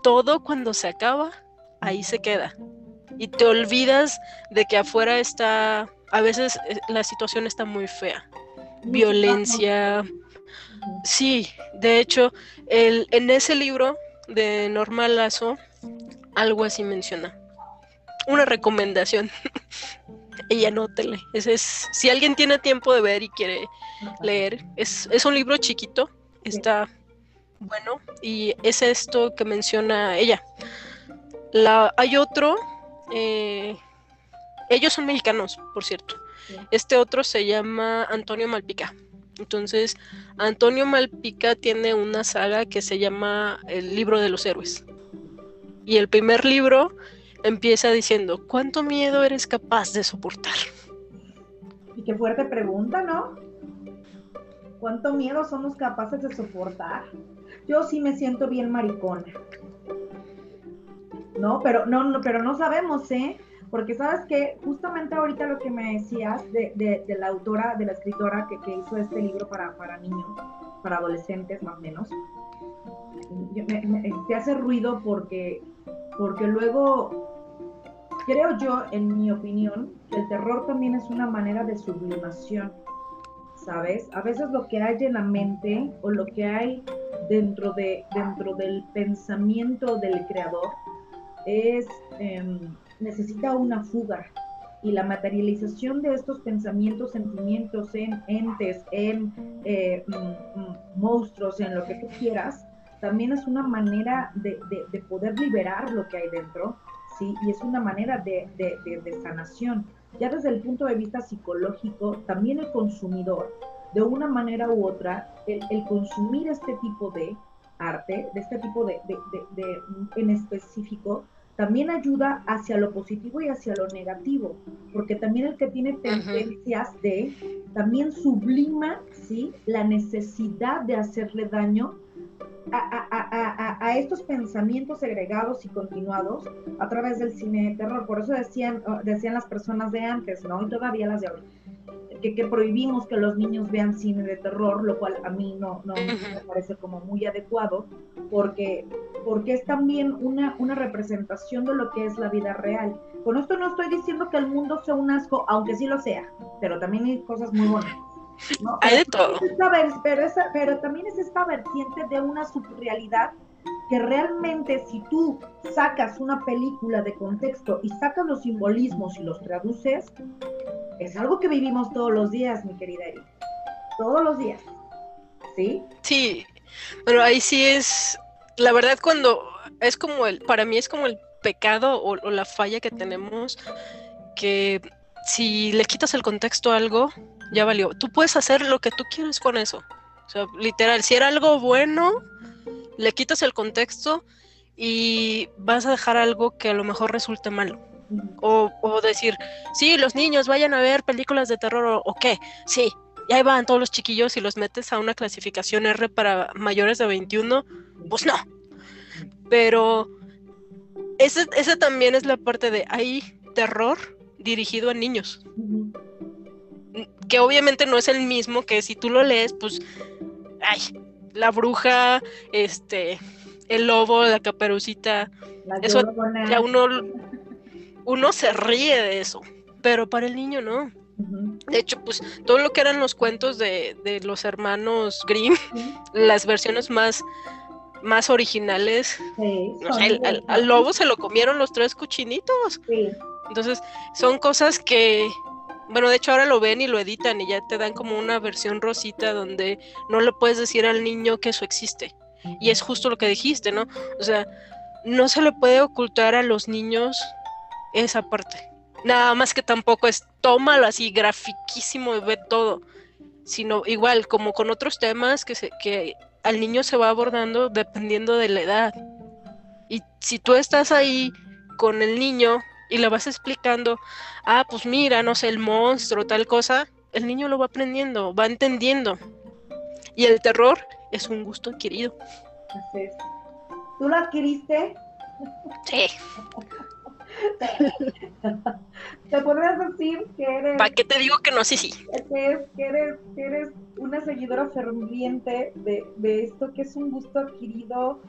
todo cuando se acaba, ahí se queda. Y te olvidas de que afuera está, a veces eh, la situación está muy fea. Violencia, Sí, de hecho, el, en ese libro de Norma Lazo, algo así menciona. Una recomendación. y anótele. Ese es, si alguien tiene tiempo de ver y quiere leer, es, es un libro chiquito, está bueno, y es esto que menciona ella. La, hay otro, eh, ellos son mexicanos, por cierto. Este otro se llama Antonio Malpica. Entonces, Antonio Malpica tiene una saga que se llama El libro de los héroes. Y el primer libro empieza diciendo, ¿cuánto miedo eres capaz de soportar? Y qué fuerte pregunta, ¿no? ¿Cuánto miedo somos capaces de soportar? Yo sí me siento bien maricona. No, pero no, no, pero no sabemos, ¿eh? Porque sabes que justamente ahorita lo que me decías de, de, la autora, de la escritora que, que hizo este libro para, para, niños, para adolescentes más o menos, me, te hace ruido porque, porque luego creo yo, en mi opinión, el terror también es una manera de sublimación, ¿sabes? A veces lo que hay en la mente o lo que hay dentro, de, dentro del pensamiento del creador es... Em, necesita una fuga y la materialización de estos pensamientos, sentimientos en entes, en eh, mm, mm, monstruos, en lo que tú quieras, también es una manera de, poder liberar lo que hay dentro, ¿sí? Y es una manera de, sanación. Ya desde el punto de vista psicológico, también el consumidor, de una manera u otra, el, el consumir este tipo de arte, de este tipo de, en específico, también ayuda hacia lo positivo y hacia lo negativo, porque también el que tiene tendencias de, también sublima, ¿sí? La necesidad de hacerle daño a, estos pensamientos segregados y continuados a través del cine de terror. Por eso decían, decían las personas de antes, ¿no? Y todavía las de ahora que, prohibimos que los niños vean cine de terror, lo cual a mí no, no me parece como muy adecuado, porque, porque es también una, una representación de lo que es la vida real. Con esto no estoy diciendo que el mundo sea un asco, aunque sí lo sea, pero también hay cosas muy bonitas. Hay de todo. pero, pero también es esta vertiente de una subrealidad que realmente si tú sacas una película de contexto y sacas los simbolismos y los traduces, es algo que vivimos todos los días, mi querida Erika. Todos los días. ¿Sí? Sí, pero ahí sí es, la verdad cuando es como el, para mí es como el pecado o, la falla que tenemos, que si le quitas el contexto a algo, ya valió. Tú puedes hacer lo que tú quieres con eso. O sea, literal, si era algo bueno, le quitas el contexto y vas a dejar algo que a lo mejor resulte malo. O, decir, sí, los niños vayan a ver películas de terror o, qué, sí, y ahí van todos los chiquillos y los metes a una clasificación R para mayores de 21, pues no. Pero esa también es la parte de, hay terror dirigido a niños. Que obviamente no es el mismo que si tú lo lees, pues, ay, la bruja, este, el lobo, la caperucita, eso ya uno uno se ríe de eso, pero para el niño no. De hecho, pues todo lo que eran los cuentos de, los hermanos Grimm, las versiones más, más originales, al, lobo se lo comieron los tres cuchinitos. Entonces, son cosas que, bueno, de hecho ahora lo ven y lo editan y ya te dan como una versión rosita donde no le puedes decir al niño que eso existe. Y es justo lo que dijiste, ¿no? O sea, no se le puede ocultar a los niños esa parte. Nada más que tampoco es tómalo así grafiquísimo y ve todo, sino igual como con otros temas que, se, que al niño se va abordando dependiendo de la edad. Y si tú estás ahí con el niño y le vas explicando, ah, pues mira, no sé, el monstruo, tal cosa, el niño lo va aprendiendo, va entendiendo. Y el terror es un gusto adquirido. ¿Tú lo adquiriste? Sí. te podrías decir que eres. ¿Para qué te digo que no? Sí, sí. Que, eres, eres una seguidora ferviente de, esto, que es un gusto adquirido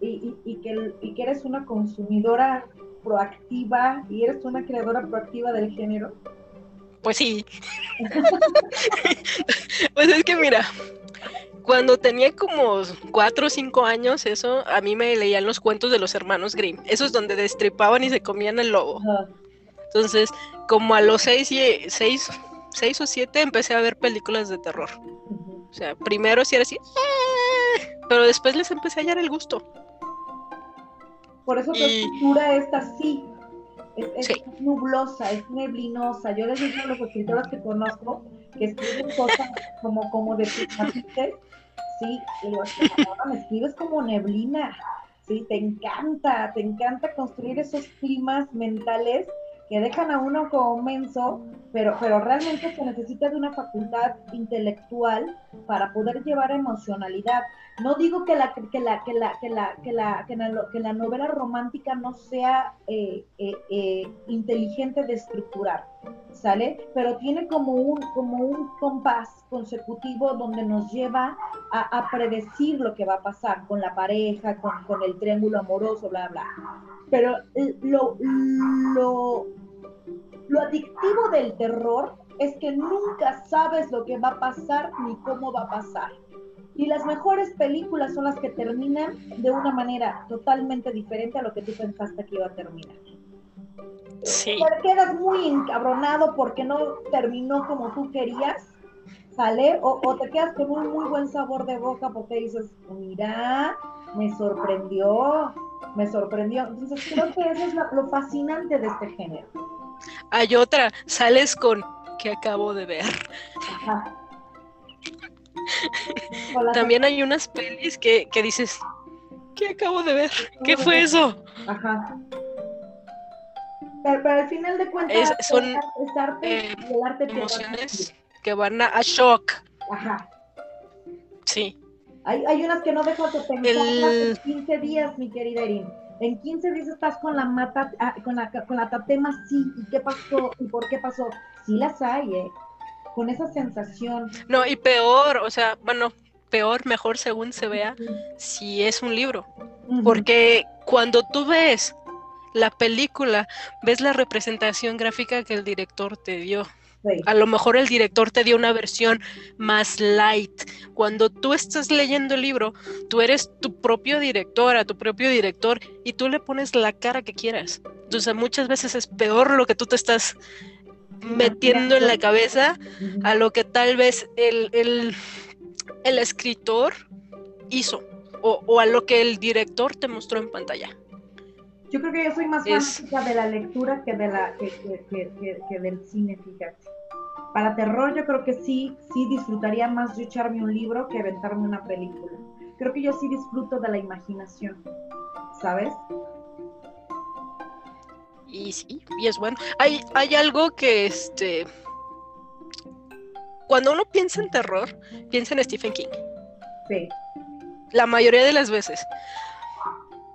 y, que, que eres una consumidora proactiva y eres una creadora proactiva del género. Pues sí. pues es que mira, cuando tenía como cuatro o cinco años, eso, a mí me leían los cuentos de los hermanos Grimm. Esos donde destripaban y se comían el lobo. Entonces, como a los seis, y, seis, seis o siete empecé a ver películas de terror. O sea, primero sí era así, ¡eh! pero después les empecé a hallar el gusto. Por eso tu escritura es así, es, nublosa, es neblinosa. Yo les digo a los escritores que conozco que escriben cosas como, como de sí, y me escribes como neblina, sí, te encanta, te encanta construir esos climas mentales que dejan a uno como menso, pero, pero realmente se necesita de una facultad intelectual para poder llevar emocionalidad. No digo que la, que la, que la, que la, que la, que la, novela romántica no sea eh, eh, eh, inteligente de estructurar, ¿sale? Pero tiene como un, como un compás consecutivo donde nos lleva a, predecir lo que va a pasar con la pareja, con, con el triángulo amoroso, bla, bla. Pero lo, lo, lo adictivo del terror es que nunca sabes lo que va a pasar ni cómo va a pasar. Y las mejores películas son las que terminan de una manera totalmente diferente a lo que tú pensaste que iba a terminar. Sí. Te quedas muy encabronado porque no terminó como tú querías, ¿sale? O, o, te quedas con un muy buen sabor de boca porque dices, mira, me sorprendió, me sorprendió. Entonces creo que eso es lo fascinante de este género. Hay otra, sales con que acabo de ver. Ajá. También hay unas pelis que, dices, ¿qué acabo de ver? ¿Qué fue eso? Ajá. Pero, al final de cuentas, son eh, emociones que van a, shock. Ajá. Sí. Hay, hay unas que no dejas de pensar el... 15 días, mi querida Erin. En 15 días estás con la mata, ah, con la, con la tatema sí, ¿y qué pasó? ¿Y por qué pasó? Sí las hay, ¿eh? con esa sensación. No, y peor, o sea, bueno, peor, mejor según se vea, si es un libro. Porque cuando tú ves la película, ves la representación gráfica que el director te dio. A lo mejor el director te dio una versión más light. Cuando tú estás leyendo el libro, tú eres tu propio directora, tu propio director, y tú le pones la cara que quieras. Entonces muchas veces es peor lo que tú te estás metiendo en la cabeza a lo que tal vez el, el, escritor hizo o, a lo que el director te mostró en pantalla. Yo creo que yo soy más fanática de la lectura que, de la, que, del cine, fíjate. Para terror yo creo que sí, sí disfrutaría más de echarme un libro que aventarme una película. Creo que yo sí disfruto de la imaginación, ¿sabes? y sí, y es bueno. Hay, hay algo que este. Cuando uno piensa en terror, piensa en Stephen King. Sí. La mayoría de las veces.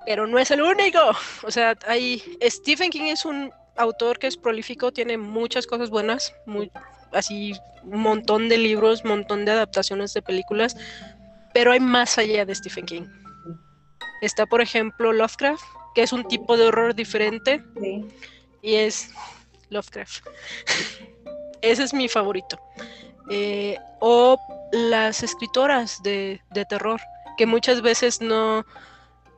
Pero no es el único. O sea, hay. Stephen King es un autor que es prolífico, tiene muchas cosas buenas, muy, así un montón de libros, un montón de adaptaciones de películas, pero hay más allá de Stephen King. Está, por ejemplo, Lovecraft, que es un tipo de horror diferente. Y es Lovecraft. Ese es mi favorito. Eh, o las escritoras de, terror, que muchas veces no.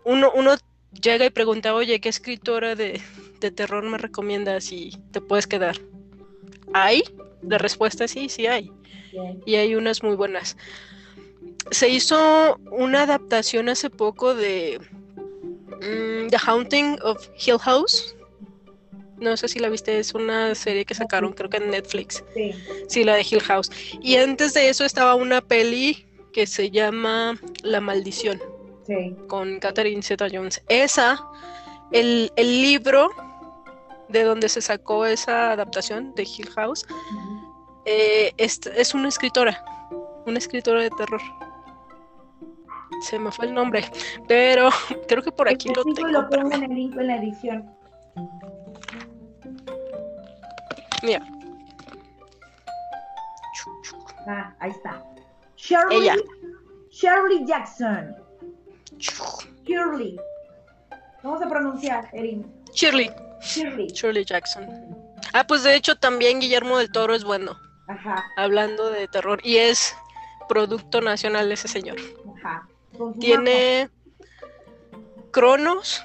Uno, uno llega y pregunta, oye, ¿qué escritora de, terror me recomiendas y te puedes quedar? ¿Hay? La respuesta es sí, sí hay. Y hay unas muy buenas. Se hizo una adaptación hace poco de Mm, The Haunting of Hill House. No sé si la viste, es una serie que sacaron, creo que en Netflix. Sí. Sí, la de Hill House. Y antes de eso estaba una peli que se llama La Maldición. Sí. Con Catherine Zeta Jones. Esa, el, libro de donde se sacó esa adaptación de Hill House, eh, es una escritora, una escritora de terror se me fue el nombre, pero creo que por aquí lo tengo. lo pongo en el link en la edición. Mira. Ah, ahí está. Shirley, Shirley Jackson. Shirley. ¿Cómo se pronuncia, Erin? Shirley. Shirley. Shirley Jackson. Ah, pues de hecho también Guillermo del Toro es bueno. Ajá. Hablando de terror. Y es producto nacional ese señor. Ajá. Tiene Cronos.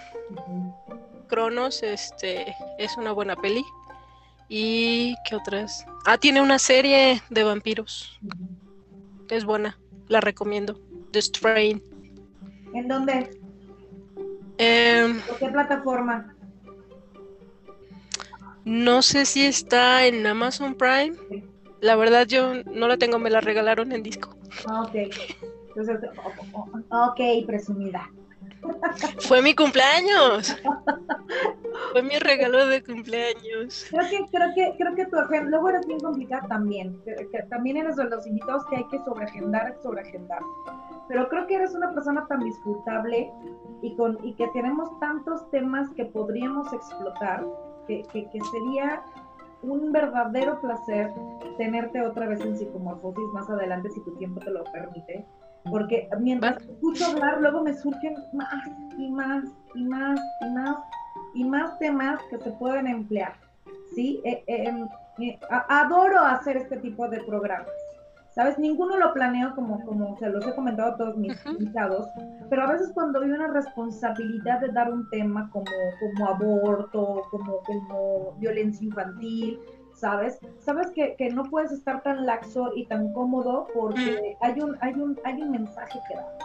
Cronos, este, es una buena peli. ¿Y qué otras? Ah, tiene una serie de vampiros. Es buena, la recomiendo. The Strain. ¿En dónde? Em, ¿Por qué plataforma? No sé si está en Amazon Prime. La verdad yo no la tengo, me la regalaron en disco. Ah, ok. Entonces, ok, presumida. Fue mi cumpleaños. Fue mi regalo de cumpleaños. Creo que, creo que, creo que tu agenda, luego eres bien complicada también. también eres de los invitados que hay que sobreagendar, sobreagendar. Pero creo que eres una persona tan disfrutable y, con, y que tenemos tantos temas que podríamos explotar, que, que, que sería un verdadero placer tenerte otra vez en psicomorfosis más adelante si tu tiempo te lo permite porque mientras escucho hablar, luego me surgen más y más y más y más y más temas que se pueden emplear. ¿sí? Eh, eh, eh, adoro hacer este tipo de programas. ¿Sabes? Ninguno lo planeo como, como se los he comentado a todos mis invitados, pero a veces cuando hay una responsabilidad de dar un tema como, como aborto, como, como violencia infantil, ¿sabes? Sabes que, que, no puedes estar tan laxo y tan cómodo porque hay, un, hay, un, hay un mensaje que dar.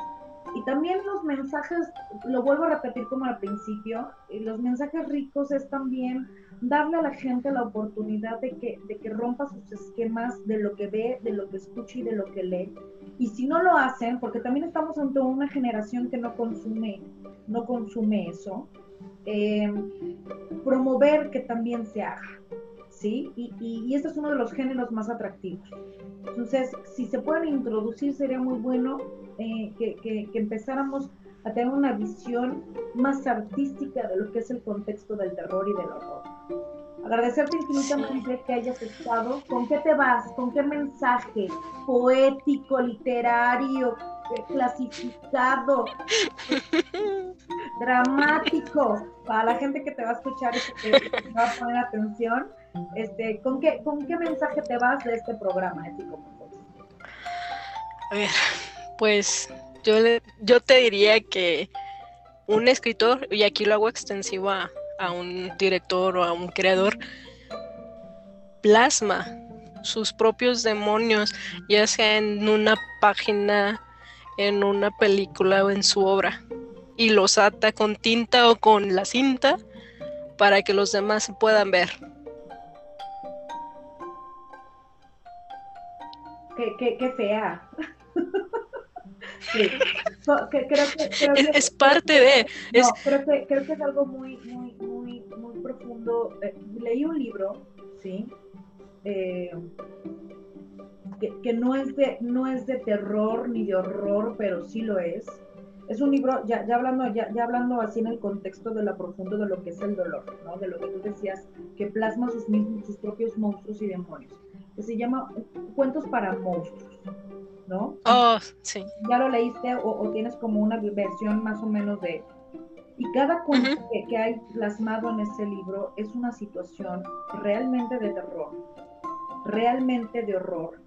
Y también los mensajes, lo vuelvo a repetir como al principio, los mensajes ricos es también darle a la gente la oportunidad de que, rompa sus esquemas de lo que ve, de lo que escucha y de lo que lee. Y si no lo hacen, porque también estamos ante una generación que no consume, no consume eso, eh, promover que también se haga. ¿sí? Y, este es uno de los géneros más atractivos. Entonces, si se pueden introducir, sería muy bueno eh, que, empezáramos a tener una visión más artística de lo que es el contexto del terror y del horror. Agradecerte infinitamente que hayas estado. ¿Con qué te vas? ¿Con qué mensaje poético, literario, eh, clasificado, dramático, para la gente que te va a escuchar y que te va a poner atención? Este, ¿con, qué, ¿Con qué mensaje te vas de este programa, A ver, pues yo, yo te diría que un escritor, y aquí lo hago extensivo a, a un director o a un creador, plasma sus propios demonios, ya sea en una página, en una película o en su obra, y los ata con tinta o con la cinta para que los demás se puedan ver. qué, fea. sí. es, parte de. No, creo, que, creo que es algo muy profundo. Eh, leí un libro, ¿sí? Eh, que, no, es de, no es de terror ni de horror, pero sí lo es. Es un libro, ya, ya hablando, ya, ya, hablando así en el contexto de la profundo de lo que es el dolor, ¿no? De lo que tú decías, que plasma sus mismos, sus propios monstruos y demonios que se llama Cuentos para Monstruos, ¿no? Oh, sí. ¿Ya lo leíste o, tienes como una versión más o menos de... Y cada cuento que, hay plasmado en ese libro es una situación realmente de terror, realmente de horror,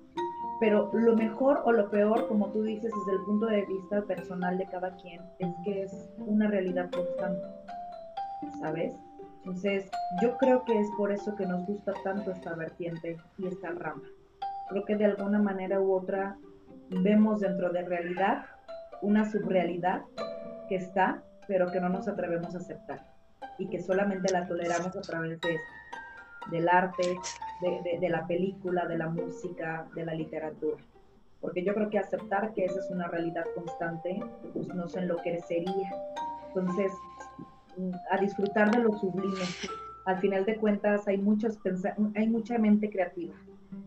pero lo mejor o lo peor, como tú dices, desde el punto de vista personal de cada quien, es que es una realidad constante, ¿sabes? Entonces, yo creo que es por eso que nos gusta tanto esta vertiente y esta rama. Creo que de alguna manera u otra vemos dentro de realidad una subrealidad que está, pero que no nos atrevemos a aceptar y que solamente la toleramos a través de del arte, de, de, la película, de la música, de la literatura. Porque yo creo que aceptar que esa es una realidad constante, pues nos enloquecería. Entonces, a disfrutar de lo sublime. Al final de cuentas hay, muchos hay mucha mente creativa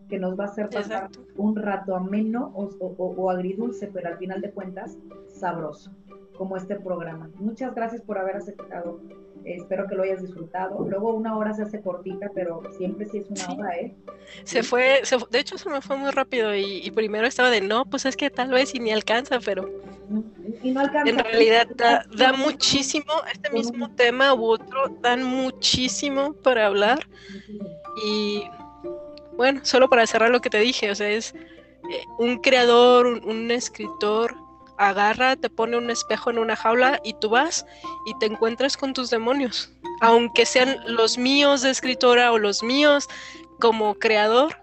que nos va a hacer pasar un rato ameno o, o, agridulce, pero al final de cuentas sabroso, como este programa. Muchas gracias por haber aceptado. espero que lo hayas disfrutado. Luego una hora se hace cortita, pero siempre sí es una hora, ¿eh? Se fue, de hecho se me fue muy rápido y, y, primero estaba de no, pues es que tal vez y ni alcanza, pero en realidad da, muchísimo, este mismo tema u otro, dan muchísimo para hablar. Y bueno, solo para cerrar lo que te dije, o sea, es, eh, un creador, un, escritor, agarra, te pone un espejo en una jaula y tú vas y te encuentras con tus demonios. Aunque sean los míos de escritora o los míos como creador,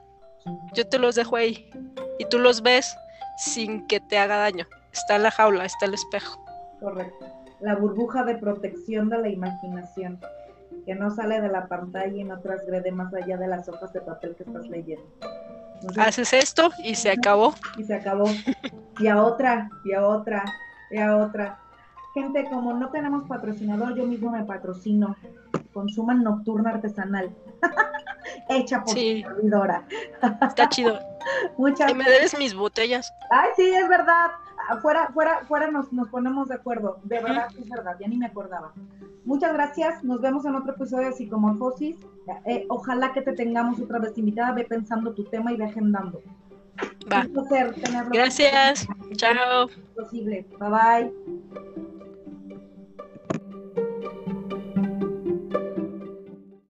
yo te los dejo ahí y tú los ves sin que te haga daño. Está la jaula, está el espejo. Correcto. La burbuja de protección de la imaginación, que no sale de la pantalla y no transgrede más allá de las hojas de papel que estás leyendo. Haces esto y se acabó. Y se acabó. Y a otra, y a otra, y a otra. Gente, como no tenemos patrocinador, yo mismo me patrocino. Consuman nocturna artesanal. Hecha por sí. servidora. Está chido. Muchas me debes mis botellas. Ay, sí, es verdad. Fuera, fuera, fuera nos, nos ponemos de acuerdo. De verdad, es verdad. Ya ni me acordaba. Muchas gracias. Nos vemos en otro episodio de Psicomorfosis. Eh, ojalá que te tengamos otra vez invitada. Ve pensando tu tema y ve agendando. Va. Gracias. Chao. Posible. Bye bye.